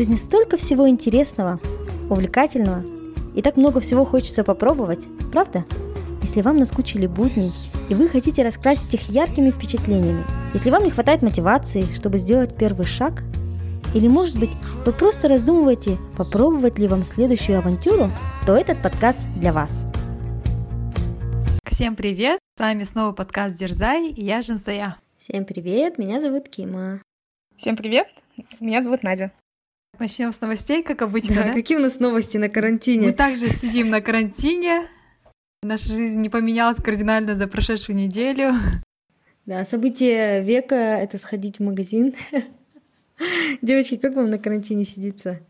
жизни столько всего интересного, увлекательного, и так много всего хочется попробовать, правда? Если вам наскучили будни, и вы хотите раскрасить их яркими впечатлениями, если вам не хватает мотивации, чтобы сделать первый шаг, или, может быть, вы просто раздумываете, попробовать ли вам следующую авантюру, то этот подкаст для вас. Всем привет! С вами снова подкаст Дерзай, и я Женсая. Всем привет, меня зовут Кима. Всем привет, меня зовут Надя. Начнем с новостей, как обычно, Да, да? какие у нас новости на карантине? Мы также сидим на карантине. Наша жизнь не поменялась кардинально за прошедшую неделю. Да, событие века — это сходить в магазин. Девочки, как вам на карантине сидится?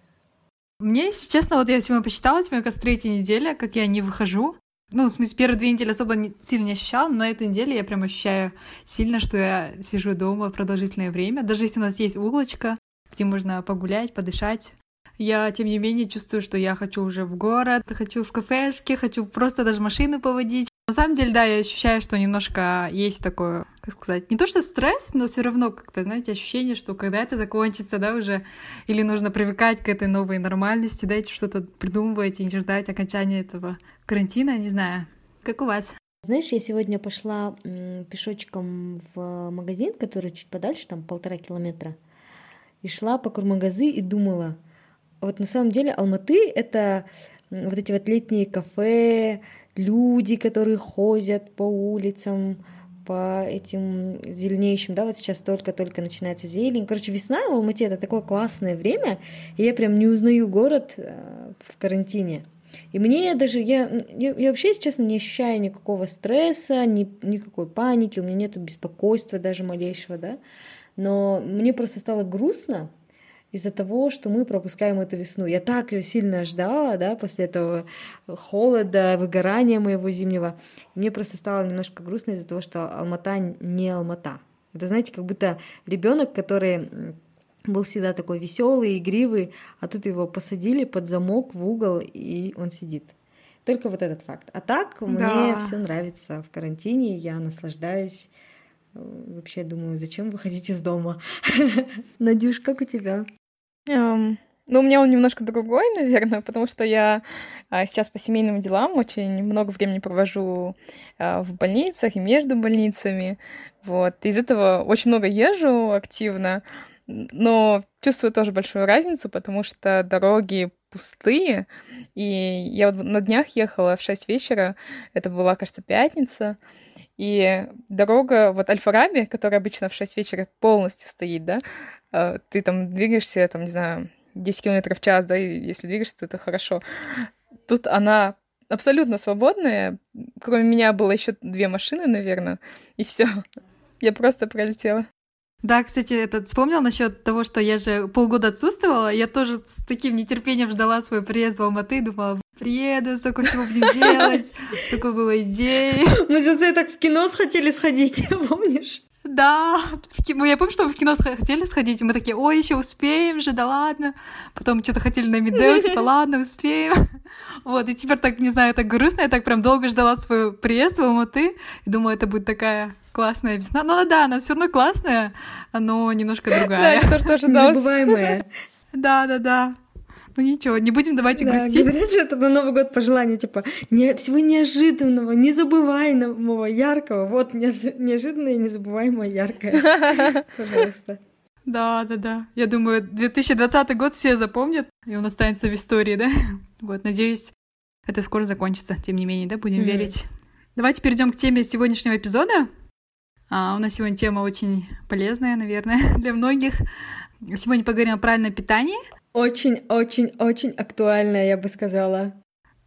Мне, если честно, вот я сегодня посчитала, сегодня как третья неделя, как я не выхожу. Ну, в смысле, первые две недели особо не- сильно не ощущала, но на этой неделе я прям ощущаю сильно, что я сижу дома продолжительное время. Даже если у нас есть углочка, где можно погулять, подышать, я, тем не менее, чувствую, что я хочу уже в город, хочу в кафешке, хочу просто даже машину поводить. На самом деле, да, я ощущаю, что немножко есть такое, как сказать, не то что стресс, но все равно как-то, знаете, ощущение, что когда это закончится, да, уже, или нужно привыкать к этой новой нормальности, да, что-то придумывать и ждать окончания этого карантина, не знаю. Как у вас? Знаешь, я сегодня пошла пешочком в магазин, который чуть подальше, там полтора километра, и шла по Курмагазы и думала, вот на самом деле Алматы — это вот эти вот летние кафе, люди, которые ходят по улицам, по этим зеленеющим, да, вот сейчас только-только начинается зелень. Короче, весна в Алмате — это такое классное время, и я прям не узнаю город э, в карантине. И мне даже, я, я, я вообще, если честно, не ощущаю никакого стресса, ни, никакой паники, у меня нету беспокойства даже малейшего, да. Но мне просто стало грустно из-за того, что мы пропускаем эту весну. Я так ее сильно ждала, да, после этого холода, выгорания моего зимнего. Мне просто стало немножко грустно из-за того, что Алмата не Алмата. Это, знаете, как будто ребенок, который был всегда такой веселый, игривый, а тут его посадили под замок в угол, и он сидит. Только вот этот факт. А так мне Да. все нравится в карантине, я наслаждаюсь. Э, Вообще думаю, зачем выходить из дома? Надюш, как у тебя? Эм, ну, у меня он немножко другой, наверное, потому что я а, сейчас по семейным делам очень много времени провожу а, в больницах и между больницами. Вот. Из этого очень много езжу активно, но чувствую тоже большую разницу, потому что дороги пустые. И я вот на днях ехала в 6 вечера, это была, кажется, пятница, и дорога, вот Аль-Фараби, которая обычно в 6 вечера полностью стоит, да, э, ты там двигаешься, там, не знаю, 10 километров в час, да, и если двигаешься, то это хорошо. Тут она абсолютно свободная. Кроме меня было еще две машины, наверное, и все. Я просто пролетела. Да, кстати, этот вспомнил насчет того, что я же полгода отсутствовала. Я тоже с таким нетерпением ждала свой приезд в Алматы и думала, приеду, столько всего будем делать, столько было идей. Мы же так в кино хотели сходить, помнишь? Да, в ну, я помню, что мы в кино хотели сходить, и мы такие, ой, еще успеем же, да ладно. Потом что-то хотели на Медео, типа, ладно, успеем. Вот, и теперь так, не знаю, так грустно, я так прям долго ждала свой приезд в Алматы, и думала, это будет такая классная весна. Ну да, она все равно классная, но немножко Да, другая. я тоже тоже ожидала. Незабываемое. Да, да, да. Ну ничего, не будем давайте Да, грустить. говорят же, это на Новый год пожелание, типа, не, всего неожиданного, незабываемого, яркого. Вот, не- неожиданное, незабываемое, яркое. Пожалуйста. Да, да, да. Я думаю, 2020 год все запомнят, и он останется в истории, да? Вот, надеюсь, это скоро закончится, тем не менее, да, будем Мгм. верить. Давайте перейдем к теме сегодняшнего эпизода. А, у нас сегодня тема очень полезная, наверное, для многих. Сегодня поговорим о правильном питании. Очень-очень-очень актуальное, я бы сказала.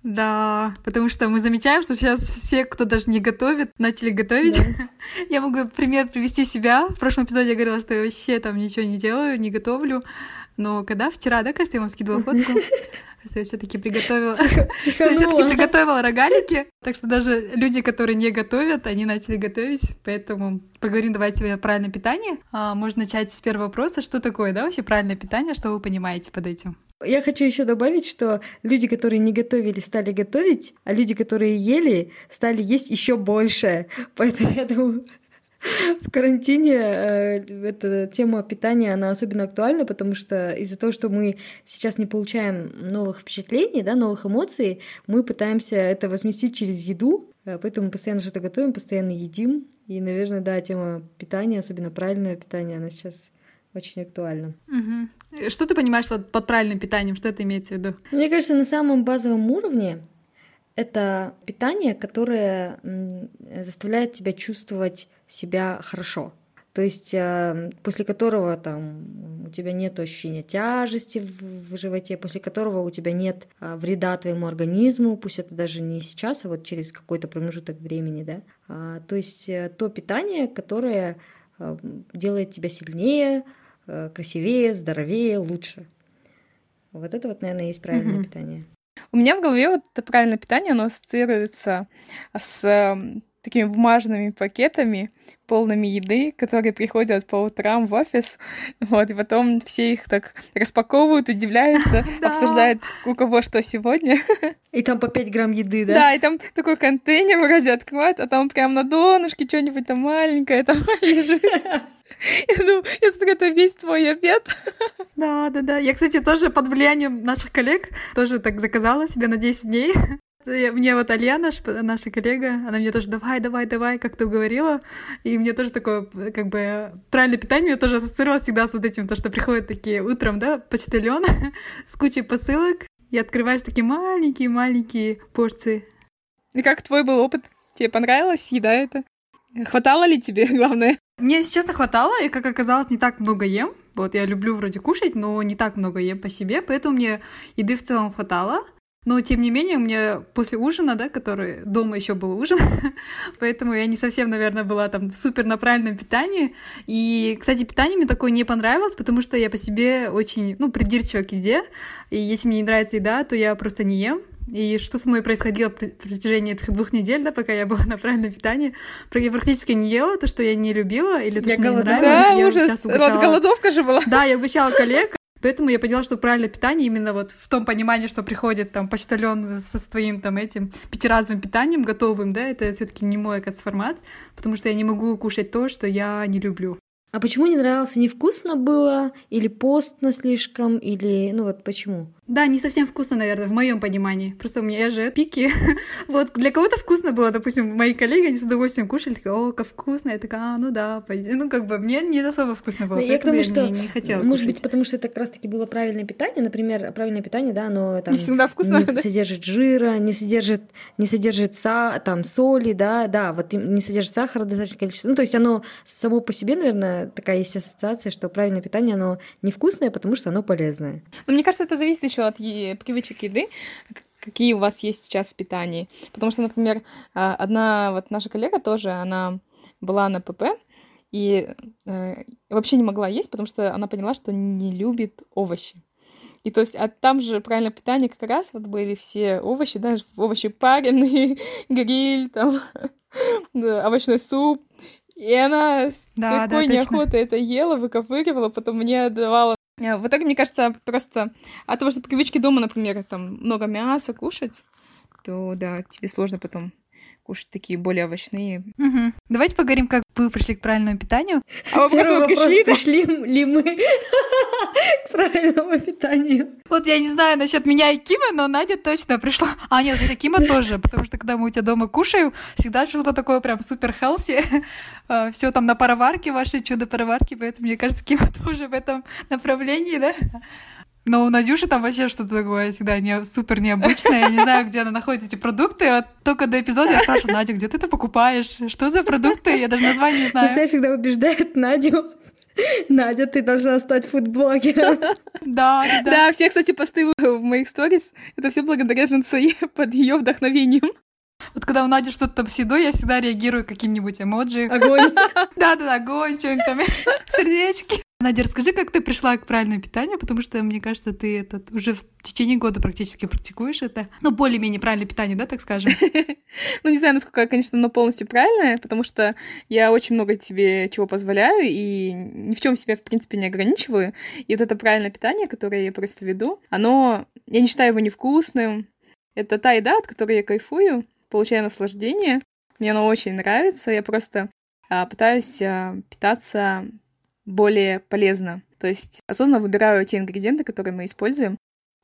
Да, потому что мы замечаем, что сейчас все, кто даже не готовит, начали готовить. Я могу пример привести себя. В прошлом эпизоде я говорила, что я вообще там ничего не делаю, не готовлю. Но когда вчера, да, кажется, я вам скидывала фотку, что я все-таки приготовила. Что я все-таки приготовила рогалики. Так что даже люди, которые не готовят, они начали готовить. Поэтому поговорим давайте о правильном питании. А, можно начать с первого вопроса. Что такое, да, вообще правильное питание? Что вы понимаете под этим? Я хочу еще добавить, что люди, которые не готовили, стали готовить, а люди, которые ели, стали есть еще больше. Поэтому я думаю, В карантине э, эта тема питания, она особенно актуальна, потому что из-за того, что мы сейчас не получаем новых впечатлений, да, новых эмоций, мы пытаемся это возместить через еду, э, поэтому постоянно что-то готовим, постоянно едим. И, наверное, да, тема питания, особенно правильное питание, она сейчас очень актуальна. Угу. Что ты понимаешь под, под правильным питанием? Что это имеется в виду? Мне кажется, на самом базовом уровне это питание, которое заставляет тебя чувствовать себя хорошо. То есть э, после которого там у тебя нет ощущения тяжести в, животе, после которого у тебя нет а, вреда твоему организму, пусть это даже не сейчас, а вот через какой-то промежуток времени, да. А, то есть э, то питание, которое э, делает тебя сильнее, красивее, здоровее, лучше. Вот это вот, наверное, есть правильное mm-hmm. питание. У меня в голове вот это правильное питание, оно ассоциируется с такими бумажными пакетами, полными еды, которые приходят по утрам в офис, вот, и потом все их так распаковывают, удивляются, обсуждают, у кого что сегодня. И там по 5 грамм еды, да? Да, и там такой контейнер вроде открывают, а там прям на донышке что-нибудь там маленькое там лежит. Я думаю, я смотрю, это весь твой обед. Да, да, да. Я, кстати, тоже под влиянием наших коллег тоже так заказала себе на 10 дней. Мне вот Альяна, наша коллега, она мне тоже давай, давай, давай, как ты уговорила. И мне тоже такое, как бы, правильное питание тоже ассоциировалось всегда с вот этим, то, что приходят такие утром, да, почтальон с кучей посылок, и открываешь такие маленькие-маленькие порции. И как твой был опыт? Тебе понравилась еда это? Хватало ли тебе, главное? Мне, если честно, хватало, и, как оказалось, не так много ем. Вот, я люблю вроде кушать, но не так много ем по себе, поэтому мне еды в целом хватало. Но, тем не менее, у меня после ужина, да, который дома еще был ужин, поэтому я не совсем, наверное, была там супер на правильном питании. И, кстати, питание мне такое не понравилось, потому что я по себе очень, ну, придирчива к еде. И если мне не нравится еда, то я просто не ем. И что со мной происходило в протяжении этих двух недель, да, пока я была на правильном питании, я практически не ела то, что я не любила, или то, я что голод... мне не нравилось. Да, я ужас, угощала... голодовка же была. Да, я угощала коллег, Поэтому я поняла, что правильное питание именно вот в том понимании, что приходит там почтальон со своим там этим пятиразовым питанием готовым, да, это все таки не мой формат, потому что я не могу кушать то, что я не люблю. А почему не нравился? Невкусно было? Или постно слишком? Или, ну вот почему? Да, не совсем вкусно, наверное, в моем понимании. Просто у меня же пики. вот для кого-то вкусно было, допустим, мои коллеги, они с удовольствием кушали, такие, о, как вкусно. Я такая, а, ну да, пойди. Ну, как бы, мне не особо вкусно было, я к тому, я что, не, не хотела Может кушать. быть, потому что это как раз-таки было правильное питание. Например, правильное питание, да, оно там... Не всегда вкусно, Не да? содержит жира, не содержит, не содержит са, там, соли, да, да, вот не содержит сахара достаточное количество. Ну, то есть оно само по себе, наверное, такая есть ассоциация, что правильное питание, оно невкусное, потому что оно полезное. Но мне кажется, это зависит еще от привычек еды, какие у вас есть сейчас в питании. Потому что, например, а, одна вот наша коллега тоже, она была на ПП, и э, вообще не могла есть, потому что она поняла, что не любит овощи. И то есть, а там же правильное питание как раз вот были все овощи, даже овощи пареные, гриль, там, овощной суп. И она с да, такой да, неохотой это ела, выковыривала, потом мне давала Э, в итоге, мне кажется, просто от того, что по привычке дома, например, там много мяса кушать, то да, тебе сложно потом кушать такие более овощные. Угу. Давайте поговорим, как вы пришли к правильному питанию. А вопрос, вот пришли, пришли ли мы к правильному питанию? Вот я не знаю насчет меня и Кима, но Надя точно пришла. А, нет, хотя Кима тоже, потому что когда мы у тебя дома кушаем, всегда что-то такое прям супер хелси. А, Все там на пароварке, ваши чудо-пароварки, поэтому, мне кажется, Кима тоже в этом направлении, да? Но у Надюши там вообще что-то такое всегда не, супер необычное. Я не знаю, где она находит эти продукты. Вот только до эпизода я спрашиваю, Надю, где ты это покупаешь? Что за продукты? Я даже название не знаю. Saya всегда убеждает Надю. Надя, ты должна стать фудблогером. Да, да. Да, все, кстати, посты в моих сторис. Это все благодаря Женсае под ее вдохновением. Вот когда у Нади что-то там с едой, я всегда реагирую каким-нибудь эмоджи. Огонь. Да-да-да, огонь, что-нибудь там, сердечки. Надя, расскажи, как ты пришла к правильному питанию, потому что, мне кажется, ты этот уже в течение года практически практикуешь это. Ну, более-менее правильное питание, да, так скажем? Ну, не знаю, насколько, конечно, оно полностью правильное, потому что я очень много себе чего позволяю и ни в чем себя, в принципе, не ограничиваю. И вот это правильное питание, которое я просто веду, оно, я не считаю его невкусным. Это та еда, от которой я кайфую, получаю наслаждение. Мне оно очень нравится. Я просто а, пытаюсь а, питаться более полезно. То есть осознанно выбираю те ингредиенты, которые мы используем.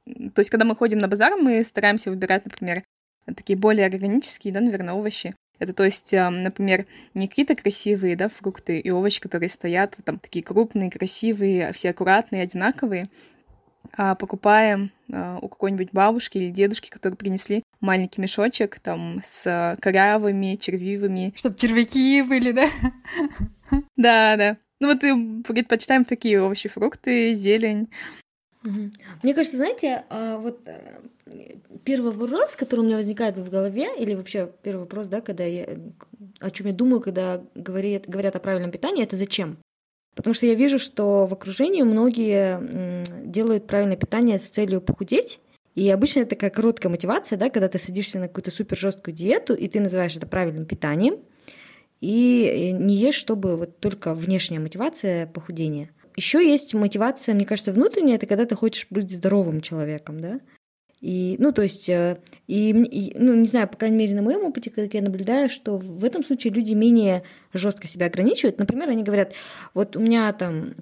То есть, когда мы ходим на базар, мы стараемся выбирать, например, такие более органические, да, наверное, овощи. Это, то есть, например, не какие-то красивые, да, фрукты и овощи, которые стоят, там, такие крупные, красивые, все аккуратные, одинаковые, а покупаем а, у какой-нибудь бабушки или дедушки, которые принесли маленький мешочек там с корявыми, червивыми. Чтоб червяки были, да? Да, да. Ну вот и предпочитаем такие овощи, фрукты, зелень. Мне кажется, знаете, а, вот э, первый вопрос, который у меня возникает в голове, или вообще первый вопрос, да, когда я о чем я думаю, когда говорят, говорят о правильном питании, это зачем? Потому что я вижу, что в окружении многие делают правильное питание с целью похудеть, и обычно это такая короткая мотивация, да, когда ты садишься на какую-то супер жесткую диету, и ты называешь это правильным питанием, и не ешь, чтобы вот только внешняя мотивация похудения. Еще есть мотивация, мне кажется, внутренняя, это когда ты хочешь быть здоровым человеком, да. И, ну, то есть, э, и, и, ну, не знаю, по крайней мере, на моем опыте, как я наблюдаю, что в этом случае люди менее жестко себя ограничивают. Например, они говорят, вот у меня там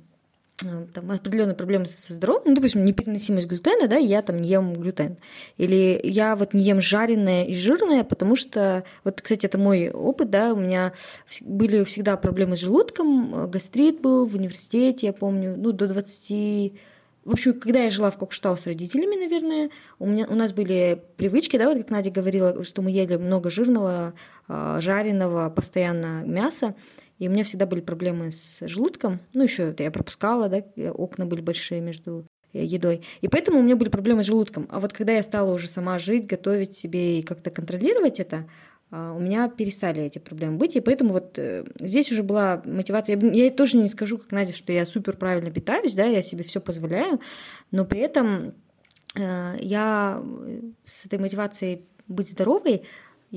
там, определенные проблемы со здоровьем, ну, допустим, непереносимость глютена, да, я там не ем глютен. Или я вот не ем жареное и жирное, потому что, вот, кстати, это мой опыт, да, у меня были всегда проблемы с желудком, э, гастрит был в университете, я помню, ну, до 20 в общем, когда я жила в Кокштау с родителями, наверное, у, меня, у нас были привычки, да, вот как Надя говорила, что мы ели много жирного, э, жареного, постоянно мяса, и у меня всегда были проблемы с желудком. Ну, еще я пропускала, да, окна были большие между э, едой. И поэтому у меня были проблемы с желудком. А вот когда я стала уже сама жить, готовить себе и как-то контролировать это, а, у меня перестали эти проблемы быть. И поэтому вот э, здесь уже была мотивация. Я, тоже не скажу, как Надя, что я супер правильно питаюсь, да, я себе все позволяю, но при этом э, я с этой мотивацией быть здоровой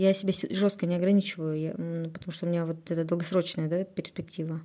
я себя жестко не ограничиваю, я, ну, потому что у меня вот эта долгосрочная да, перспектива.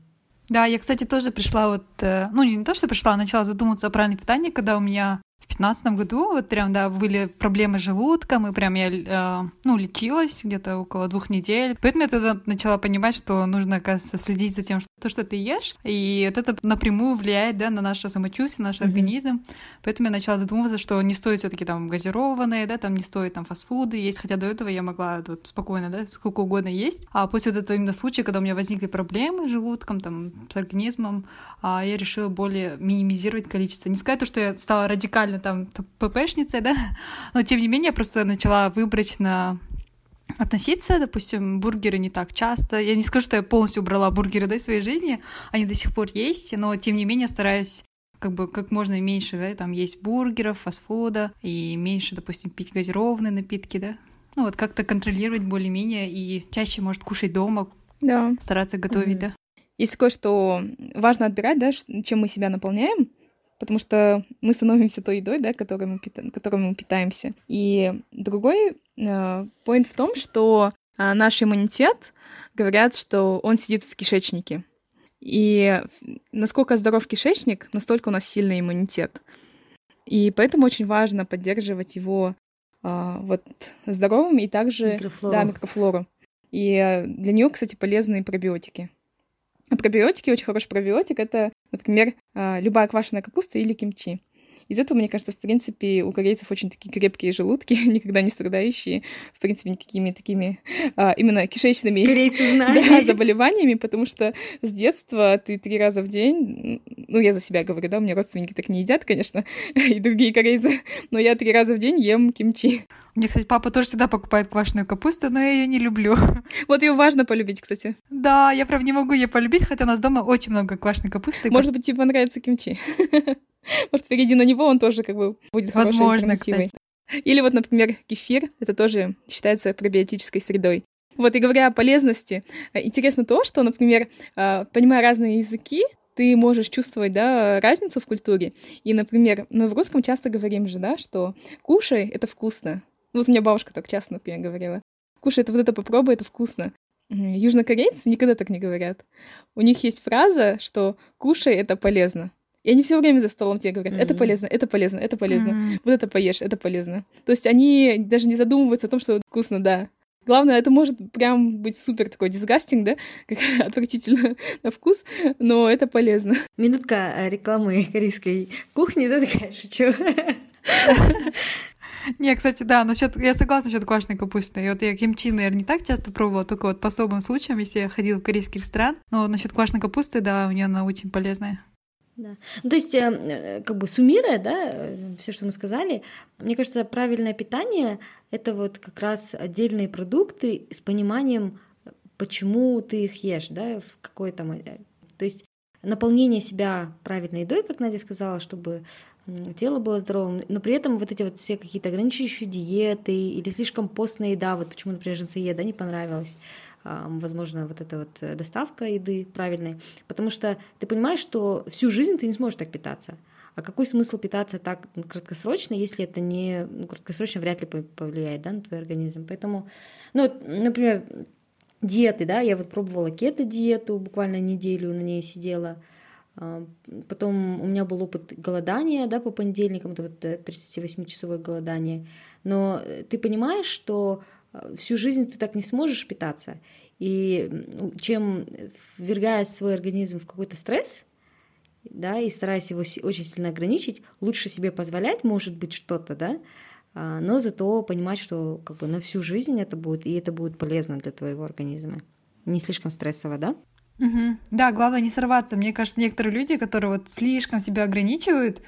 Да, я, кстати, тоже пришла вот, э, ну не то, что пришла, а начала задумываться о правильном питании, когда у меня в пятнадцатом году вот прям, да, были проблемы с желудком, и прям я, э, ну, лечилась где-то около двух недель. Поэтому я тогда начала понимать, что нужно, оказывается, следить за тем, что то, что ты ешь, и вот это напрямую влияет, да, на наше самочувствие, наш mm-hmm. организм. Поэтому я начала задумываться, что не стоит все таки там газированные, да, там не стоит там фастфуды есть, хотя до этого я могла вот, спокойно, да, сколько угодно есть. А после вот этого именно случая, когда у меня возникли проблемы с желудком, там, с организмом, а я решила более минимизировать количество. Не сказать то, что я стала радикально там ППшницей, да, но тем не менее я просто начала выборочно относиться, допустим, бургеры не так часто. Я не скажу, что я полностью убрала бургеры да, из своей жизни, они до сих пор есть, но тем не менее стараюсь как бы как можно меньше, да, там есть бургеров, фастфуда, и меньше, допустим, пить газированные напитки, да. Ну вот как-то контролировать более-менее и чаще, может, кушать дома, да. стараться готовить, mm-hmm. да. Есть такое, что важно отбирать, да, чем мы себя наполняем, потому что мы становимся той едой, да, которой мы, пита... которой мы питаемся. И другой э, в том, что э, наш иммунитет, говорят, что он сидит в кишечнике. И насколько здоров кишечник, настолько у нас сильный иммунитет. И поэтому очень важно поддерживать его э, вот здоровым и также микрофлору. Да, микрофлору. И э, для нее, кстати, полезны пробиотики. А пробиотики, очень хороший пробиотик, это, например, а, любая квашеная капуста или кимчи. Из этого, мне кажется, в принципе, у корейцев очень такие крепкие желудки, никогда не страдающие, в принципе, никакими такими а, именно кишечными да, заболеваниями, потому что с детства ты три раза в день, ну, я за себя говорю, да, у меня родственники так не едят, конечно, и другие корейцы, но я три раза в день ем кимчи. Мне, кстати, папа тоже всегда покупает квашеную капусту, но я ее не люблю. Вот ее важно полюбить, кстати. Да, я прям не могу ее полюбить, хотя у нас дома очень много квашеной капусты. Может быть, тебе понравится кимчи. Может, перейди на него, он тоже как бы будет Возможно, кстати. Или вот, например, кефир, это тоже считается пробиотической средой. Вот, и говоря о полезности, э, интересно то, что, например, э, понимая разные языки, ты можешь чувствовать, да, разницу в культуре. И, например, мы в русском часто говорим же, да, что кушай — это вкусно. Вот у меня бабушка так часто, например, говорила. Кушай, это вот это попробуй, это вкусно. Южнокорейцы никогда так не говорят. У них есть фраза, что кушай, это полезно. И они все время за столом тебе говорят, это полезно, это полезно, это полезно, вот это поешь, это полезно. То есть они даже не задумываются о том, что вкусно, да. Главное, это может прям быть супер такой дисгастинг, да, как отвратительно на вкус, но это полезно. Минутка э, рекламы корейской кухни, да, такая, шучу. Не, кстати, да, насчет, я согласна насчет квашеной капусты. И вот я кимчи, наверное, не так часто пробовала, только вот по особым случаям, если я ходила в корейский ресторан. Но насчет квашеной капусты, да, у нее она очень полезная. Да. Ну, то есть, э, как бы суммируя, да, э, все, что мы сказали, мне кажется, правильное питание — это вот как раз отдельные продукты с пониманием, почему ты их ешь, да, в какой-то... Э, то есть наполнение себя правильной едой, как Надя сказала, чтобы тело было здоровым, но при этом вот эти вот все какие-то ограничивающие диеты или слишком постная еда, вот почему, например, женцееда не понравилась, возможно, вот эта вот э, доставка еды правильной, потому что ты понимаешь, что всю жизнь ты не сможешь так питаться. А какой смысл питаться так краткосрочно, если это не ну, краткосрочно вряд ли повлияет да, на твой организм? Поэтому, ну, например, диеты, да, я вот пробовала кето-диету, буквально неделю на ней сидела, Потом у меня был опыт голодания, да, по понедельникам, это вот 38-часовое голодание. Но э, ты понимаешь, что всю жизнь ты так не сможешь питаться. И чем ввергая свой организм в какой-то стресс, да, и стараясь его очень сильно ограничить, лучше себе позволять, может быть, что-то, да, а, но зато понимать, что как бы на всю жизнь это будет, и это будет полезно для твоего организма. Не слишком стрессово, да? Угу. Да, главное не сорваться. Мне кажется, некоторые люди, которые вот слишком себя ограничивают,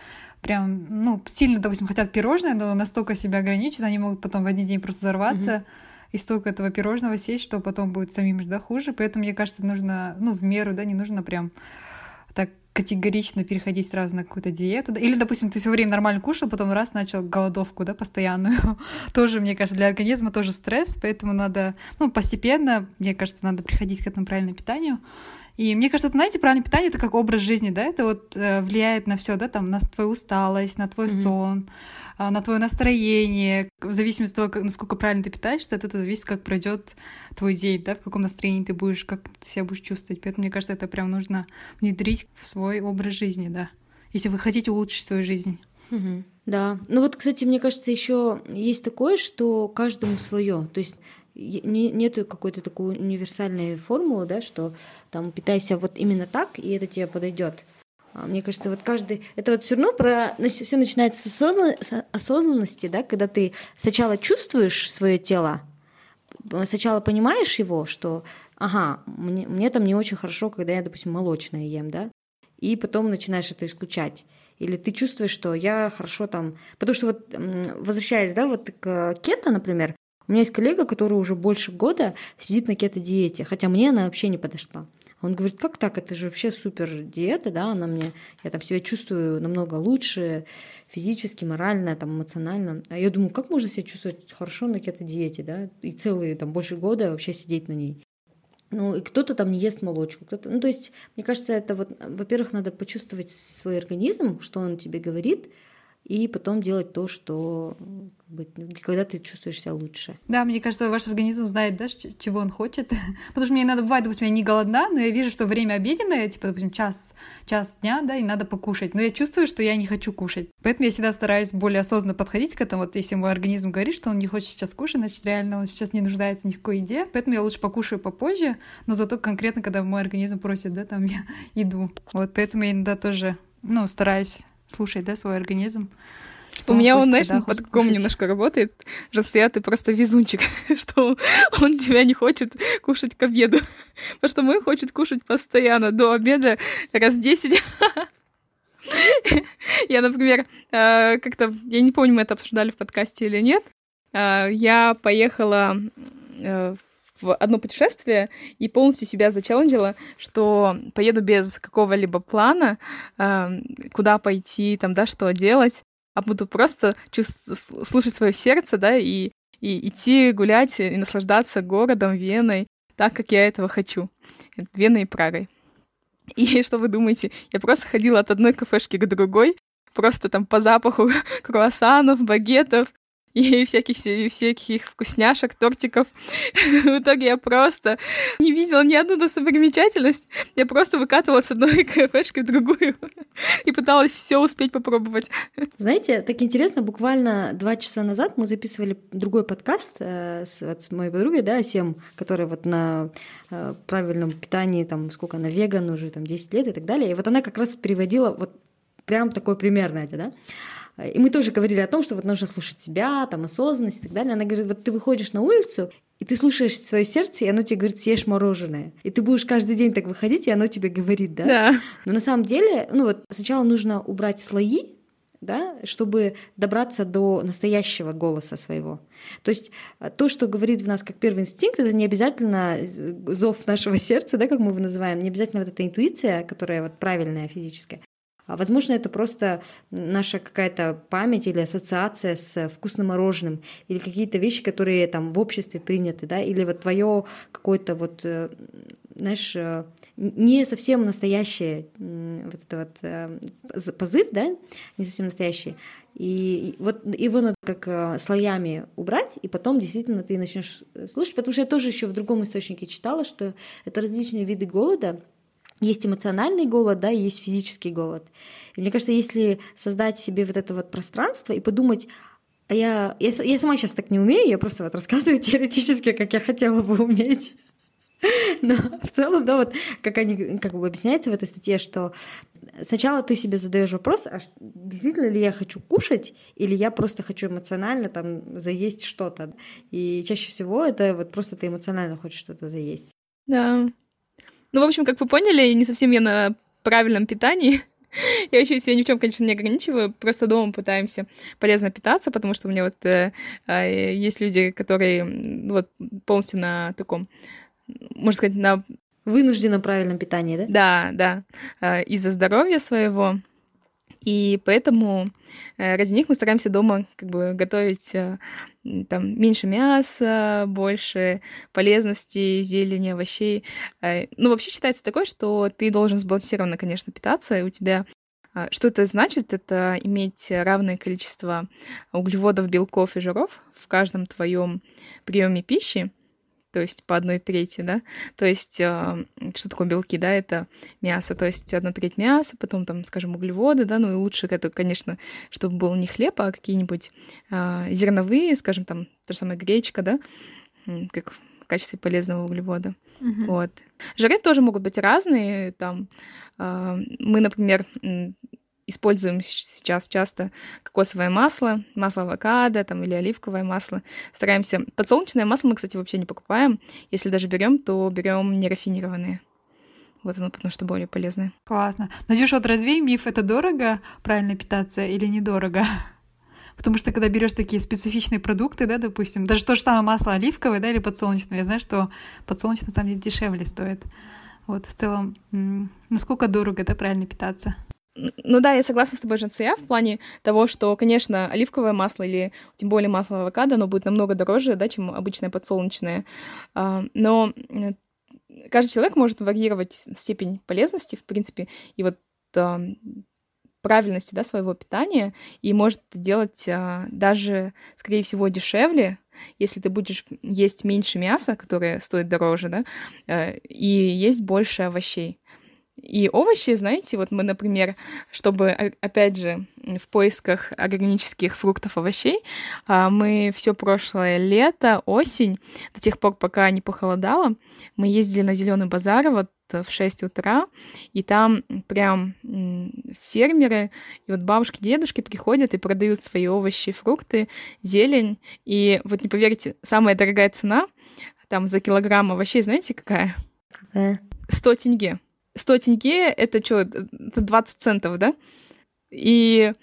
прям, ну, сильно, допустим, хотят пирожное, но настолько себя ограничивают, они могут потом в один день просто взорваться. Угу и столько этого пирожного съесть, что потом будет самим же да, хуже. Поэтому, мне кажется, нужно, ну, в меру, да, не нужно прям так категорично переходить сразу на какую-то диету. Или, допустим, ты все время нормально кушал, потом раз начал голодовку, да, постоянную. тоже, мне кажется, для организма тоже стресс, поэтому надо, ну, постепенно, мне кажется, надо приходить к этому правильному питанию. И мне кажется, это, знаете, правильное питание это как образ жизни, да, это вот э, влияет на все, да, там, на твою усталость, на твой mm-hmm. сон, э, на твое настроение. В зависимости от того, насколько правильно ты питаешься, от этого зависит, как пройдет твой день, да, в каком настроении ты будешь, как ты себя будешь чувствовать. Поэтому, мне кажется, это прям нужно внедрить в свой образ жизни, да, если вы хотите улучшить свою жизнь. Угу. Да. Ну вот, кстати, мне кажется, еще есть такое, что каждому свое. То есть не, нету какой-то такой универсальной формулы, да, что там питайся вот именно так, и это тебе подойдет. А, мне кажется, вот каждый... Это вот все равно про... Все начинается с осознанности, да, когда ты сначала чувствуешь свое тело, сначала понимаешь его, что, ага, мне, мне там не очень хорошо, когда я, допустим, молочное ем, да, и потом начинаешь это исключать. Или ты чувствуешь, что я хорошо там... Потому что вот, возвращаясь, да, вот к кето, например, у меня есть коллега, который уже больше года сидит на кето-диете, хотя мне она вообще не подошла. Он говорит, как так, это же вообще супер диета, да, она мне, я там себя чувствую намного лучше физически, морально, там, эмоционально. А я думаю, как можно себя чувствовать хорошо на кето-диете, да, и целые там больше года вообще сидеть на ней. Ну, и кто-то там не ест молочку, кто-то... Ну, то есть, мне кажется, это вот, во-первых, надо почувствовать свой организм, что он тебе говорит, и потом делать то, что как бы, когда ты чувствуешь себя лучше. Да, мне кажется, ваш организм знает, да, чего он хочет. Потому что мне надо бывает, допустим, я не голодна, но я вижу, что время обеденное, типа, допустим, час, час дня, да, и надо покушать. Но я чувствую, что я не хочу кушать. Поэтому я всегда стараюсь более осознанно подходить к этому. Вот если мой организм говорит, что он не хочет сейчас кушать, значит, реально он сейчас не нуждается ни в какой еде. Поэтому я лучше покушаю попозже, но зато конкретно, когда мой организм просит, да, там я иду. Вот, поэтому я иногда тоже, ну, стараюсь слушай, да, свой организм. У меня он, знаешь, да, под каком немножко работает. Жасия, ты просто везунчик, что он тебя не хочет кушать к обеду. Потому что мой хочет кушать постоянно до обеда раз десять. Я, например, э, как-то, я не помню, мы это обсуждали в подкасте или нет, э, я поехала э, в одно путешествие и полностью себя зачелленджила, что поеду без какого-либо плана, э, куда пойти, там, да, что делать, а буду просто слушать свое сердце, да, и, и идти гулять и наслаждаться городом, Веной, так, как я этого хочу. Веной и Прагой. И что вы думаете? Я просто ходила от одной кафешки к другой, просто там по запаху круассанов, багетов, и всяких, и всяких вкусняшек, тортиков. В итоге я просто не видела ни одну достопримечательность. Я просто выкатывала с одной кафешки в другую и пыталась все успеть попробовать. Знаете, так интересно, буквально два часа назад мы записывали другой подкаст э, с, вот, с моей подругой, да, Сем, которая вот на э, правильном питании, там, сколько она веган уже, там, 10 лет и так далее. И вот она как раз переводила вот прям такой пример, Надя, да? И мы тоже говорили о том, что вот нужно слушать себя, там, осознанность и так далее. Она говорит, вот ты выходишь на улицу, и ты слушаешь свое сердце, и оно тебе говорит, съешь мороженое. И ты будешь каждый день так выходить, и оно тебе говорит, да? Да. Но на самом деле, ну вот сначала нужно убрать слои, да, чтобы добраться до настоящего голоса своего. То есть э, то, что говорит в нас как первый инстинкт, это не обязательно зов нашего сердца, да, как мы его называем, не обязательно вот эта интуиция, которая вот правильная физическая, возможно, это просто наша какая-то память или ассоциация с вкусным мороженым, или какие-то вещи, которые там в обществе приняты, да, или вот твое какое-то вот, э, знаешь, э, не совсем настоящее вот это вот э, позыв, да, не совсем настоящий. И вот его надо как слоями убрать, и потом действительно ты начнешь слушать, потому что я тоже еще в другом источнике читала, что это различные виды голода, есть эмоциональный голод, да, и есть физический голод. И мне кажется, если создать себе вот это вот пространство и подумать, а я, я, я сама сейчас так не умею, я просто вот рассказываю теоретически, как я хотела бы уметь. Но в целом, да, вот как они как бы объясняется в этой статье, что сначала ты себе задаешь вопрос, а действительно ли я хочу кушать, или я просто хочу эмоционально там заесть что-то. И чаще всего это вот просто ты эмоционально хочешь что-то заесть. Да, ну, в общем, как вы поняли, не совсем я на правильном питании. Я вообще себя ни в чем, конечно, не ограничиваю, просто дома пытаемся полезно питаться, потому что у меня вот э, э, есть люди, которые вот полностью на таком, можно сказать, на вынужденном правильном питании, да? Да, да, э, из-за здоровья своего. И поэтому э, ради них мы стараемся дома как бы готовить э, там меньше мяса, больше полезностей, зелени, овощей. Э, ну, вообще считается такое, что ты должен сбалансированно, конечно, питаться, и у тебя что это значит? Это иметь равное количество углеводов, белков и жиров в каждом твоем приеме пищи то есть по одной трети, да, то есть э, что такое белки, да, это мясо, то есть одна треть мяса, потом там, скажем, углеводы, да, ну и лучше это, конечно, чтобы был не хлеб, а какие-нибудь э, зерновые, скажем, там, то же самое гречка, да, как в качестве полезного углевода. Mm-hmm. Вот. Жиры тоже могут быть разные. Там, э, мы, например, используем сейчас часто кокосовое масло, масло авокадо там, или оливковое масло. Стараемся... Подсолнечное масло мы, кстати, вообще не покупаем. Если даже берем, то берем нерафинированные. Вот оно, потому что более полезное. Классно. Надюша, вот развей миф, это дорого правильно питаться или недорого? Потому что когда берешь такие специфичные продукты, да, допустим, даже то же самое масло оливковое, да, или подсолнечное, я знаю, что подсолнечное на самом дешевле стоит. Вот в целом, насколько дорого, да, правильно питаться? Ну да, я согласна с тобой, Жансия, в плане того, что, конечно, оливковое масло или тем более масло авокадо, оно будет намного дороже, да, чем обычное подсолнечное. А, но э, каждый человек может варьировать степень полезности, в принципе, и вот правильности да, своего питания и может делать а, даже, скорее всего, дешевле, если ты будешь есть меньше мяса, которое стоит дороже, да, э, и есть больше овощей. И овощи, знаете, вот мы, например, чтобы, опять же, в поисках органических фруктов, овощей, а, мы все прошлое лето, осень, до тех пор, пока не похолодало, мы ездили на зеленый базар вот в 6 утра, и там прям фермеры и вот бабушки, дедушки приходят и продают свои овощи, фрукты, зелень. И вот не поверите, самая дорогая цена там за килограмм овощей, знаете, какая? Какая? 100 тенге. 100 тенге — это что, это 20 центов, да? И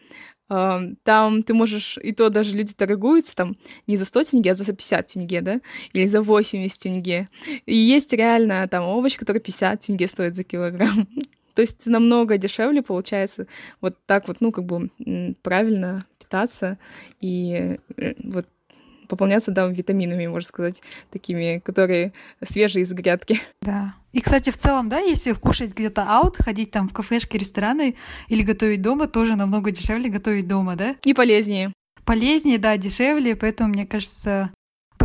э, там ты можешь, и то даже люди торгуются там не за 100 тенге, а за 50 тенге, да? Или за 80 тенге. И есть реально там овощ, который 50 тенге стоит за килограмм. То есть намного дешевле получается вот так вот, ну, как бы правильно питаться и э, вот пополняться, да, витаминами, можно сказать, такими, которые свежие из грядки. Да. И, кстати, в целом, да, если кушать где-то аут, ходить там в кафешки, рестораны или готовить дома, тоже намного дешевле готовить дома, да? И полезнее. полезнее, да, дешевле, поэтому, мне кажется,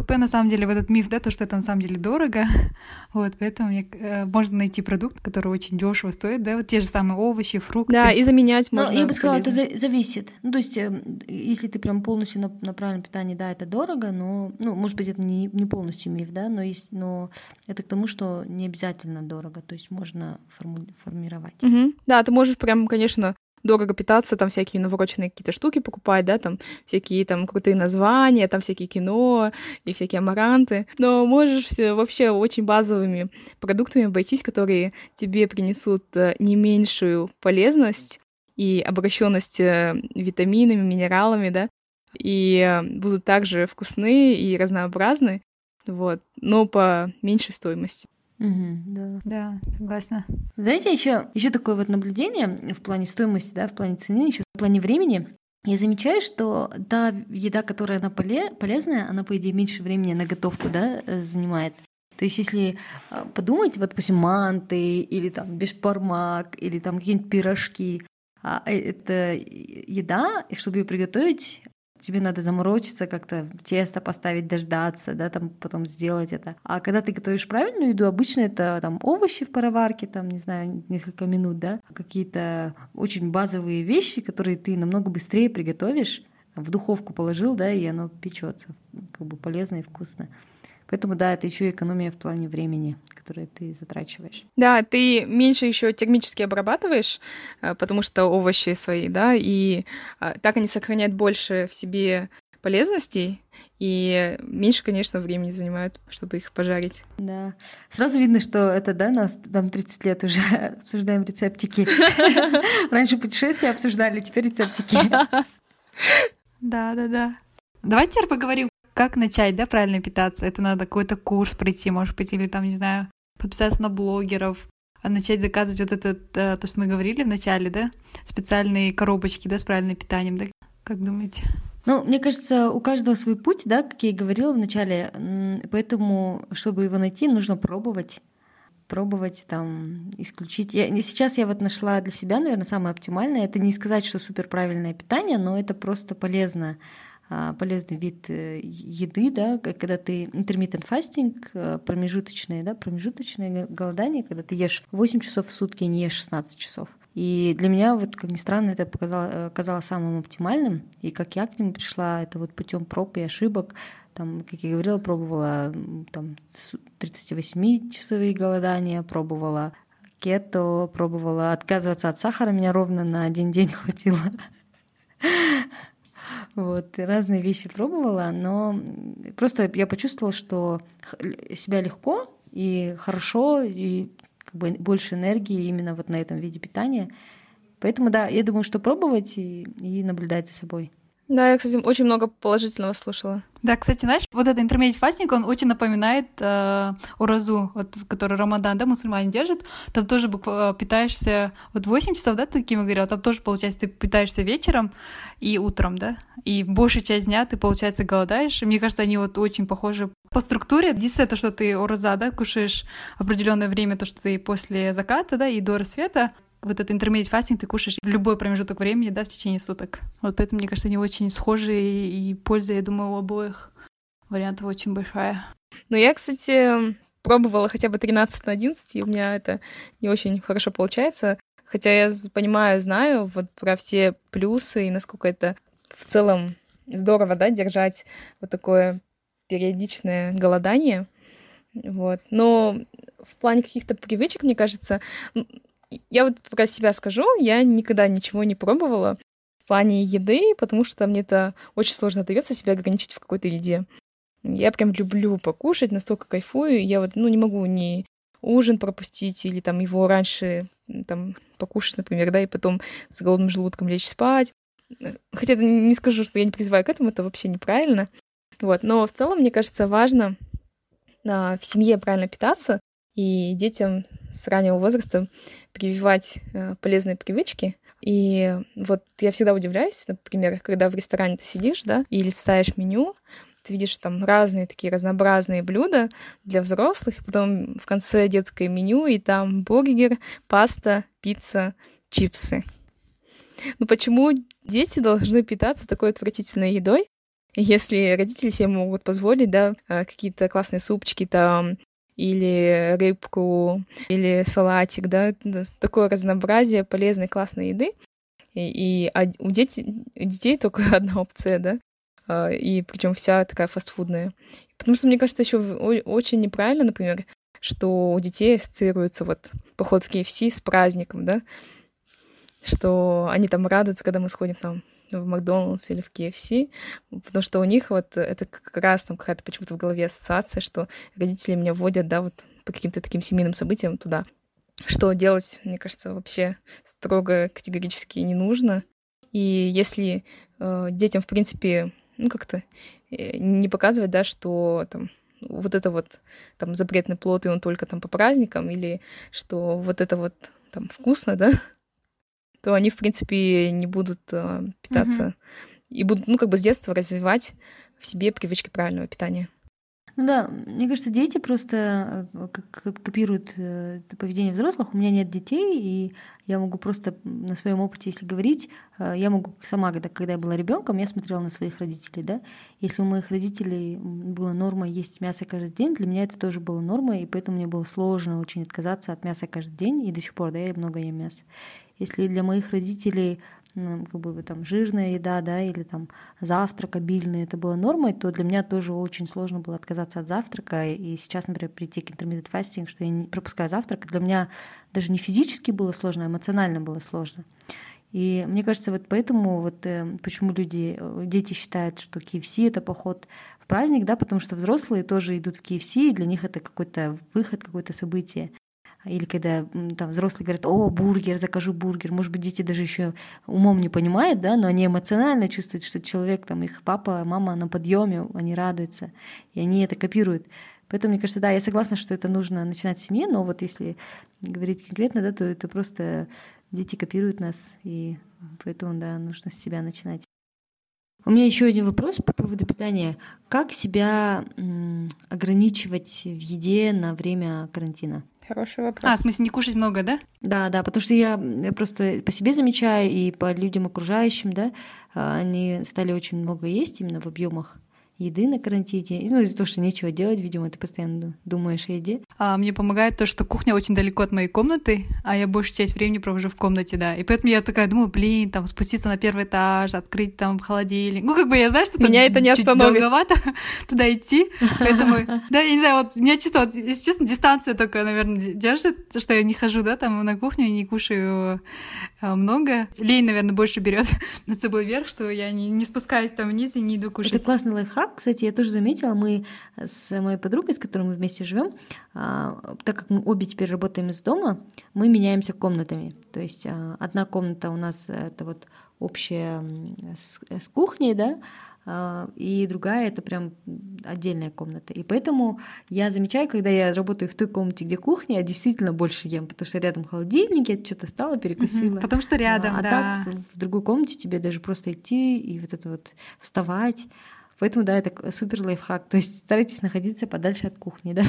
ПП на самом деле в этот миф, да, то, что это на самом деле дорого. вот, поэтому мне, э, можно найти продукт, который очень дешево стоит, да, вот те же самые овощи, фрукты. Да, и заменять можно. Ну, я бы сказала, это за- зависит. Ну, то есть, э, если ты прям полностью на, на правильном питании, да, это дорого, но, ну, может быть, это не, не полностью миф, да, но, есть, но это к тому, что не обязательно дорого, то есть можно форму- формировать. Угу. Да, ты можешь прям, конечно, дорого питаться, там всякие навороченные какие-то штуки покупать, да, там всякие там крутые названия, там всякие кино и всякие амаранты. Но можешь вообще очень базовыми продуктами обойтись, которые тебе принесут э, не меньшую полезность и обогащенность э, витаминами, минералами, да, и э, будут также вкусны и разнообразны, вот, но по меньшей стоимости. Угу, да. Да, согласна. Знаете, еще, еще такое вот наблюдение в плане стоимости, да, в плане цены, еще в плане времени. Я замечаю, что та еда, которая она поле, полезная, она, по идее, меньше времени на готовку да, э, занимает. То есть, если а, подумать, вот, допустим, манты или там бешпармак или там какие-нибудь пирожки, а э, это еда, и чтобы ее приготовить, тебе надо заморочиться, как-то тесто поставить, дождаться, да, там потом сделать это. А когда ты готовишь правильную еду, обычно это там овощи в пароварке, там, не знаю, несколько минут, да, какие-то очень базовые вещи, которые ты намного быстрее приготовишь, в духовку положил, да, и оно печется, как бы полезно и вкусно. Поэтому, да, это еще экономия в плане времени, которое ты затрачиваешь. Да, ты меньше еще термически обрабатываешь, э, потому что овощи свои, да, и э, так они сохраняют больше в себе полезностей, и меньше, конечно, времени занимают, чтобы их пожарить. Да. Сразу видно, что это, да, нас там 30 лет уже обсуждаем рецептики. Раньше путешествия обсуждали, теперь рецептики. Да, да, да. Давайте теперь поговорим как начать, да, правильно питаться? Это надо какой-то курс пройти, может быть, или там, не знаю, подписаться на блогеров, а начать заказывать вот это, э, то, что мы говорили в начале, да, специальные коробочки, да, с правильным питанием, да? Как думаете? Ну, мне кажется, у каждого свой путь, да, как я и говорила в начале, поэтому, чтобы его найти, нужно пробовать пробовать там исключить. Я, сейчас я вот нашла для себя, наверное, самое оптимальное. Это не сказать, что супер правильное питание, но это просто полезно полезный вид э, еды, да, когда ты intermittent fasting, э, промежуточное, да, промежуточное голодание, когда ты ешь 8 часов в сутки, а не ешь 16 часов. И для меня, вот как ни странно, это показалось, э, казалось самым оптимальным. И как я к нему пришла, это вот путем проб и ошибок. Там, как я говорила, пробовала там 38-часовые голодания, пробовала кето, пробовала отказываться от сахара, меня ровно на один день хватило. Вот, разные вещи пробовала, но просто я почувствовала, что себя легко и хорошо, и как бы больше энергии именно вот на этом виде питания. Поэтому да, я думаю, что пробовать и, и наблюдать за собой. Да, я, кстати, очень много положительного слушала. Да, кстати, знаешь, вот этот интермедиат фастинг, он очень напоминает э, уразу, вот, который Рамадан, да, мусульмане держат. Там тоже э, питаешься, вот 8 часов, да, такими говорят, там тоже, получается, ты питаешься вечером и утром, да, и большую часть дня ты, получается, голодаешь. Мне кажется, они вот очень похожи по структуре. Единственное, то, что ты ураза, да, кушаешь определенное время, то, что ты после заката, да, и до рассвета, вот этот intermediate fasting ты кушаешь в любой промежуток времени, да, в течение суток. Вот поэтому, мне кажется, они очень схожи, и, и польза, я думаю, у обоих вариантов очень большая. Ну, я, кстати, пробовала хотя бы 13 на 11, и у меня это не очень хорошо получается. Хотя я понимаю, знаю вот про все плюсы и насколько это в целом здорово, да, держать вот такое периодичное голодание. Вот. Но в плане каких-то привычек, мне кажется, я вот про себя скажу, я никогда ничего не пробовала в плане еды, потому что мне это очень сложно дается себя ограничить в какой-то еде. Я прям люблю покушать, настолько кайфую. Я вот, ну, не могу ни ужин пропустить или там его раньше там покушать, например, да, и потом с голодным желудком лечь спать. Хотя это не скажу, что я не призываю к этому, это вообще неправильно. Вот, но в целом, мне кажется, важно а, в семье правильно питаться и детям с раннего возраста прививать э, полезные привычки. И вот я всегда удивляюсь, например, когда в ресторане ты сидишь, да, и листаешь меню, ты видишь там разные такие разнообразные блюда для взрослых, потом в конце детское меню, и там бургер, паста, пицца, чипсы. Ну почему дети должны питаться такой отвратительной едой, если родители себе могут позволить, да, э, какие-то классные супчики там, или рыбку, или салатик, да, такое разнообразие полезной, классной еды. И, и у, дети, у детей только одна опция, да, а, и причем вся такая фастфудная. Потому что, мне кажется, еще очень неправильно, например, что у детей ассоциируется вот поход в KFC с праздником, да, что они там радуются, когда мы сходим там в Макдоналдс или в KFC, потому что у них вот это как раз там какая-то почему-то в голове ассоциация, что родители меня водят, да, вот по каким-то таким семейным событиям туда. Что делать, мне кажется, вообще строго категорически не нужно. И если э, детям, в принципе, ну как-то э, не показывать, да, что там вот это вот там запретный плод, и он только там по праздникам, или что вот это вот там вкусно, да, то они, в принципе, не будут э, питаться угу. и будут, ну, как бы с детства развивать в себе привычки правильного питания. Ну да, мне кажется, дети просто э, копируют э, поведение взрослых. У меня нет детей, и я могу просто на своем опыте, если говорить, э, я могу сама, когда, когда я была ребенком, я смотрела на своих родителей, да. Если у моих родителей была норма есть мясо каждый день, для меня это тоже было нормой, и поэтому мне было сложно очень отказаться от мяса каждый день, и до сих пор, да, я много ем мяса. Если для моих родителей как бы там жирная еда, да, или там завтрак обильный, это было нормой, то для меня тоже очень сложно было отказаться от завтрака. И сейчас, например, прийти к intermittent fasting, что я не пропускаю завтрак, для меня даже не физически было сложно, а эмоционально было сложно. И мне кажется, вот поэтому вот э, почему люди, э, дети считают, что KFC это поход в праздник, да, потому что взрослые тоже идут в KFC, и для них это какой-то выход, какое-то событие. Или когда там взрослые говорят, о, бургер, закажу бургер. Может быть, дети даже еще умом не понимают, да, но они эмоционально чувствуют, что человек, там, их папа, мама на подъеме, они радуются, и они это копируют. Поэтому, мне кажется, да, я согласна, что это нужно начинать с семьи, но вот если говорить конкретно, да, то это просто дети копируют нас, и поэтому, да, нужно с себя начинать. У меня еще один вопрос по поводу питания. Как себя ограничивать в еде на время карантина? Хороший вопрос. А, в смысле, не кушать много, да? Да, да, потому что я просто по себе замечаю и по людям окружающим, да, а, они стали очень много есть именно в объемах еды на карантине. Ну, из-за того, что нечего делать, видимо, ты постоянно думаешь о еде. А мне помогает то, что кухня очень далеко от моей комнаты, а я большую часть времени провожу в комнате, да. И поэтому я такая думаю, блин, там спуститься на первый этаж, открыть там холодильник. Ну, как бы я знаю, что меня это не остановит. долговато туда идти. Поэтому, да, я не знаю, вот меня чисто, вот, если честно, дистанция только, наверное, держит, что я не хожу, да, там на кухню и не кушаю а, много. Лень, наверное, больше берет над собой вверх, что я не, не спускаюсь там вниз и не иду кушать. Это классный лайфхак, кстати, я тоже заметила, мы с моей подругой, с которой мы вместе живем, а, так как мы обе теперь работаем из дома, мы меняемся комнатами. То есть а, одна комната у нас это вот общая с, с кухней, да, а, и другая это прям отдельная комната. И поэтому я замечаю, когда я работаю в той комнате, где кухня, я действительно больше ем, потому что рядом холодильник, я что-то стала, перекусила. Угу, потому что рядом, а, да. А так в другой комнате тебе даже просто идти и вот это вот вставать. Поэтому, да, это супер лайфхак. То есть старайтесь находиться подальше от кухни, да.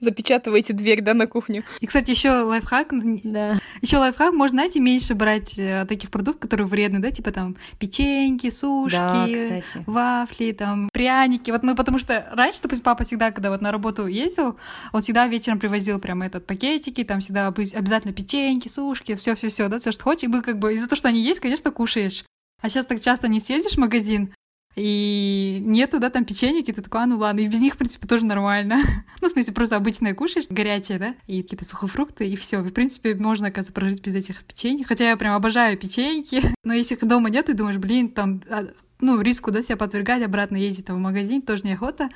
Запечатывайте дверь, да, на кухню. И, кстати, еще лайфхак. Да. Еще лайфхак, можно, знаете, меньше брать э, таких продуктов, которые вредны, да, типа там печеньки, сушки, да, вафли, там пряники. Вот мы, потому что раньше, допустим, папа всегда, когда вот на работу ездил, он всегда вечером привозил прям этот пакетики, там всегда обязательно печеньки, сушки, все, все, все, да, все, что хочешь. И мы как бы из-за того, что они есть, конечно, кушаешь. А сейчас так часто не съездишь в магазин, и нету, да, там печеньки, ты такой, а ну ладно, и без них, в принципе, тоже нормально. ну, в смысле, просто обычное кушаешь, горячее, да, и какие-то сухофрукты, и все. В принципе, можно, оказывается, прожить без этих печенье. Хотя я прям обожаю печеньки. Но если их дома нет, ты думаешь, блин, там, а, ну, риску, да, себя подвергать, обратно ездить там в магазин, тоже неохота.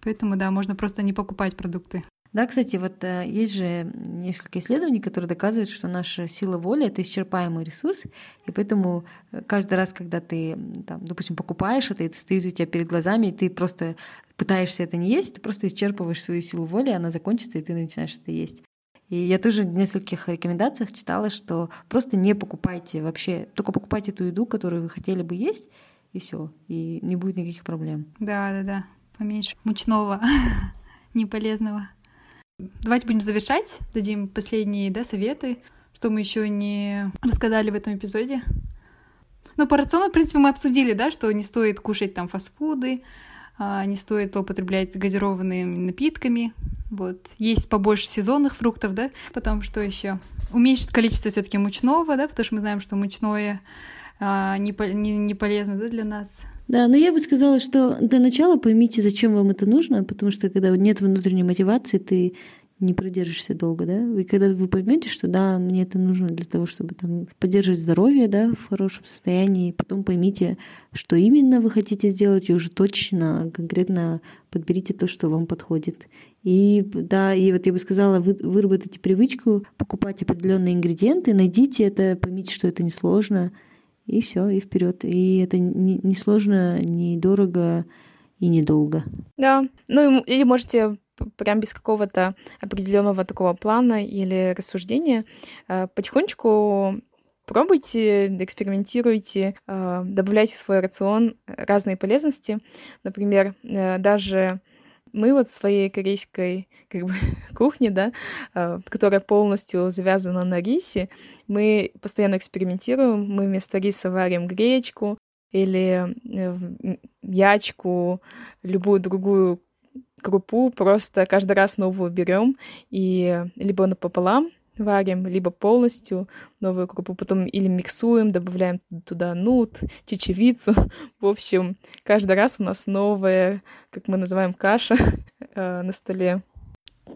Поэтому, да, можно просто не покупать продукты. Да, кстати, вот э, есть же несколько исследований, которые доказывают, что наша сила воли — это исчерпаемый ресурс, и поэтому э, каждый раз, когда ты, там, допустим, покупаешь это, это стоит у тебя перед глазами, и ты просто пытаешься это не есть, ты просто исчерпываешь свою силу воли, она закончится, и ты начинаешь это есть. И я тоже в нескольких рекомендациях читала, что просто не покупайте вообще, только покупайте ту еду, которую вы хотели бы есть, и все, и не будет никаких проблем. Да, да, да, поменьше мучного, неполезного. Давайте будем завершать, дадим последние да, советы, что мы еще не рассказали в этом эпизоде. Но по рациону, в принципе, мы обсудили, да, что не стоит кушать там фастфуды, а, не стоит употреблять газированными напитками. Вот. Есть побольше сезонных фруктов, да, потом что еще? Уменьшить количество все таки мучного, да, потому что мы знаем, что мучное а, не, не, не полезно да, для нас. Да, но я бы сказала, что для начала поймите, зачем вам это нужно, потому что когда нет внутренней мотивации, ты не продержишься долго, да. И когда вы поймете, что да, мне это нужно для того, чтобы там поддерживать здоровье, да, в хорошем состоянии, потом поймите, что именно вы хотите сделать, и уже точно, конкретно подберите то, что вам подходит. И да, и вот я бы сказала, вы, выработайте привычку покупать определенные ингредиенты, найдите это, поймите, что это несложно, и все, и вперед. И это не, сложно, не дорого и недолго. Да, ну или можете прям без какого-то определенного такого плана или рассуждения, э, потихонечку пробуйте, экспериментируйте, э, добавляйте в свой рацион разные полезности. Например, э, даже мы вот в своей корейской как бы, кухне, да, которая полностью завязана на рисе, мы постоянно экспериментируем. Мы вместо риса варим гречку или ячку, любую другую крупу просто каждый раз новую берем и либо напополам варим, либо полностью новую крупу, потом или миксуем, добавляем туда нут, чечевицу. В общем, каждый раз у нас новая, как мы называем, каша э, на столе.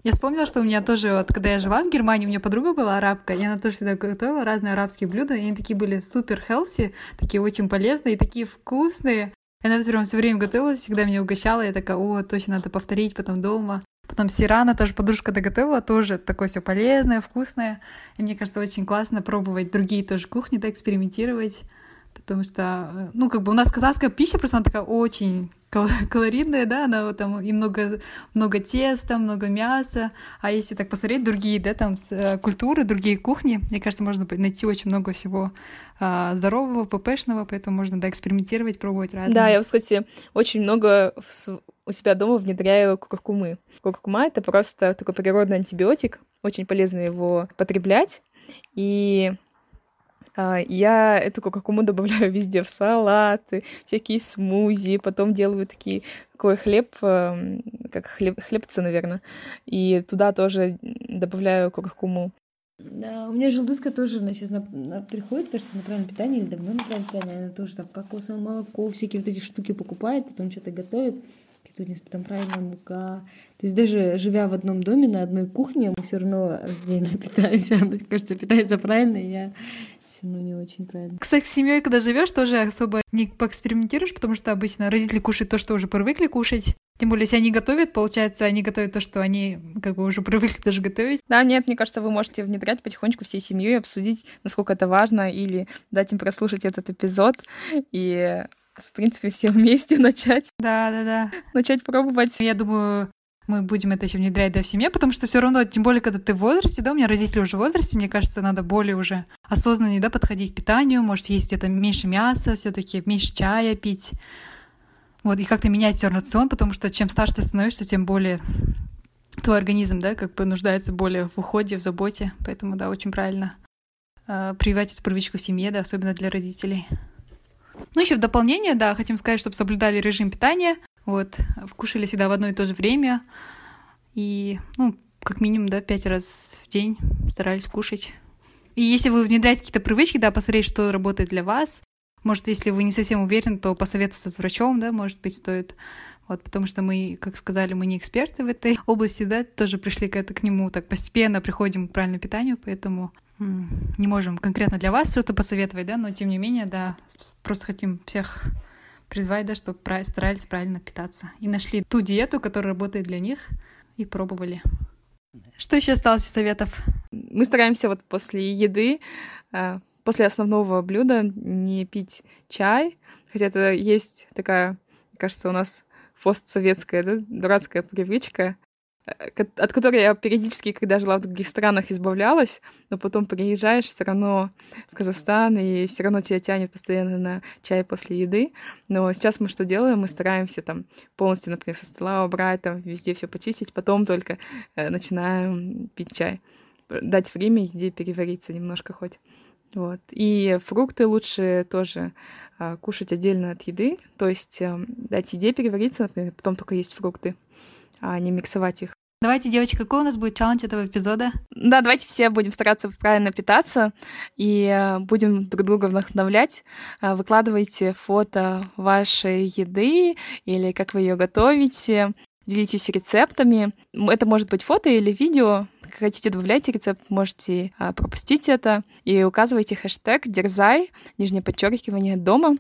Я вспомнила, что у меня тоже, вот когда я жила в Германии, у меня подруга была арабка, и она тоже всегда готовила разные арабские блюда, и они такие были супер healthy, такие очень полезные, такие вкусные. И она прям все время готовилась, всегда меня угощала. Я такая, о, точно надо повторить потом дома. Потом сирана, тоже подружка доготовила, тоже такое все полезное, вкусное. И мне кажется, очень классно пробовать другие тоже кухни, да, экспериментировать. Потому что, э, ну, как бы у нас казахская пища просто она такая очень калорийная, да, она вот там и много, много теста, много мяса. А если так посмотреть другие, да, там э, культуры, другие кухни, мне кажется, можно найти очень много всего а, здорового, ППшного, поэтому можно, да, экспериментировать, пробовать разные. Да, я, кстати, очень много у себя дома внедряю куркумы. Куркума — это просто такой природный антибиотик, очень полезно его потреблять. И я эту куркуму добавляю везде в салаты, всякие смузи, потом делаю такие такой хлеб, эм, как хлеб, хлебцы, наверное, и туда тоже добавляю куркуму. Да, у меня желудочка тоже она сейчас на, на, приходит, кажется, на правильное питание или давно на правильное питание. Она тоже там кокосовое молоко, всякие вот эти штуки покупает, потом что-то готовит. Потом правильная мука. То есть даже живя в одном доме на одной кухне, мы все равно раздельно питаемся. Мне кажется, питается правильно, я все равно не очень правильно. Кстати, с семьей, когда живешь, тоже особо не поэкспериментируешь, потому что обычно родители кушают то, что уже привыкли кушать. Тем более, если они готовят, получается, они готовят то, что они как бы уже привыкли даже готовить. Да, нет, мне кажется, вы можете внедрять потихонечку всей семьей, обсудить, насколько это важно, или дать им прослушать этот эпизод и в принципе, все вместе начать. Да, да, да. Начать пробовать. Я думаю, мы будем это еще внедрять да, в семье, потому что все равно, тем более, когда ты в возрасте, да, у меня родители уже в возрасте, мне кажется, надо более уже осознаннее, да, подходить к питанию, может, есть где-то меньше мяса, все таки меньше чая пить, вот, и как-то менять все рацион, потому что чем старше ты становишься, тем более твой организм, да, как бы нуждается более в уходе, в заботе. Поэтому, да, очень правильно э, прививать эту привычку в семье, да, особенно для родителей. Ну, еще в дополнение, да, хотим сказать, чтобы соблюдали режим питания, вот, кушали всегда в одно и то же время, и, ну, как минимум, да, пять раз в день старались кушать. И если вы внедряете какие-то привычки, да, посмотреть, что работает для вас, может, если вы не совсем уверены, то посоветоваться с врачом, да, может быть, стоит. Вот, потому что мы, как сказали, мы не эксперты в этой области, да, тоже пришли к, это, к нему так постепенно, приходим к правильному питанию, поэтому не можем конкретно для вас что-то посоветовать, да, но тем не менее, да, просто хотим всех призвать, да, чтобы старались правильно питаться. И нашли ту диету, которая работает для них, и пробовали. Что еще осталось из советов? Мы стараемся вот после еды а, после основного блюда не пить чай, хотя это есть такая, кажется, у нас постсоветская, да, дурацкая привычка, э, от которой я периодически, когда жила в других странах, избавлялась, но потом приезжаешь все равно в Казахстан, и все равно тебя тянет постоянно на чай после еды. Но сейчас мы что делаем? Мы стараемся там полностью, например, со стола убрать, там везде все почистить, потом только э, начинаем пить чай. Дать время еде перевариться немножко хоть. Вот. И фрукты лучше тоже а, кушать отдельно от еды, то есть а, дать еде перевариться, например, потом только есть фрукты, а не миксовать их. Давайте, девочки, какой у нас будет челлендж этого эпизода? Да, давайте все будем стараться правильно питаться и э, будем друг друга вдохновлять. Э, выкладывайте фото вашей еды или как вы ее готовите. Делитесь рецептами. Это может быть фото или видео. Как хотите, добавляйте рецепт, можете э, пропустить это. И указывайте хэштег «Дерзай», нижнее подчеркивание «Дома».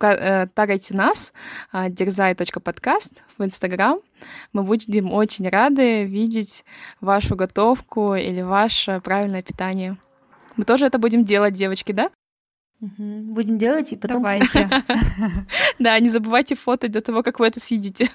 Э, тагайте нас, а, дерзай.подкаст в Инстаграм. Мы будем очень рады видеть вашу готовку или ваше правильное питание. Мы тоже это будем делать, девочки, да? Будем делать и потом... Давайте. Да, не забывайте фото до того, как вы это съедите.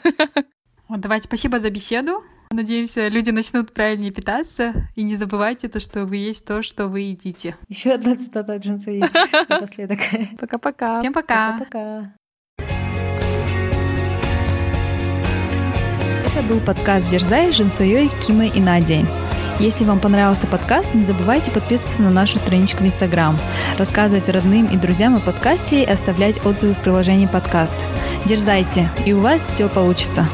Вот, давайте, спасибо за беседу. Надеемся, люди начнут правильнее питаться. И не забывайте то, что вы есть то, что вы едите. Еще одна цитата от Джинса напоследок. Пока-пока. Всем пока. Пока-пока. Это был подкаст «Дерзай» с Жинсуей, Кимой и Надей. Если вам понравился подкаст, не забывайте подписываться на нашу страничку в Инстаграм, рассказывать родным и друзьям о подкасте и оставлять отзывы в приложении подкаст. Дерзайте, и у вас все получится.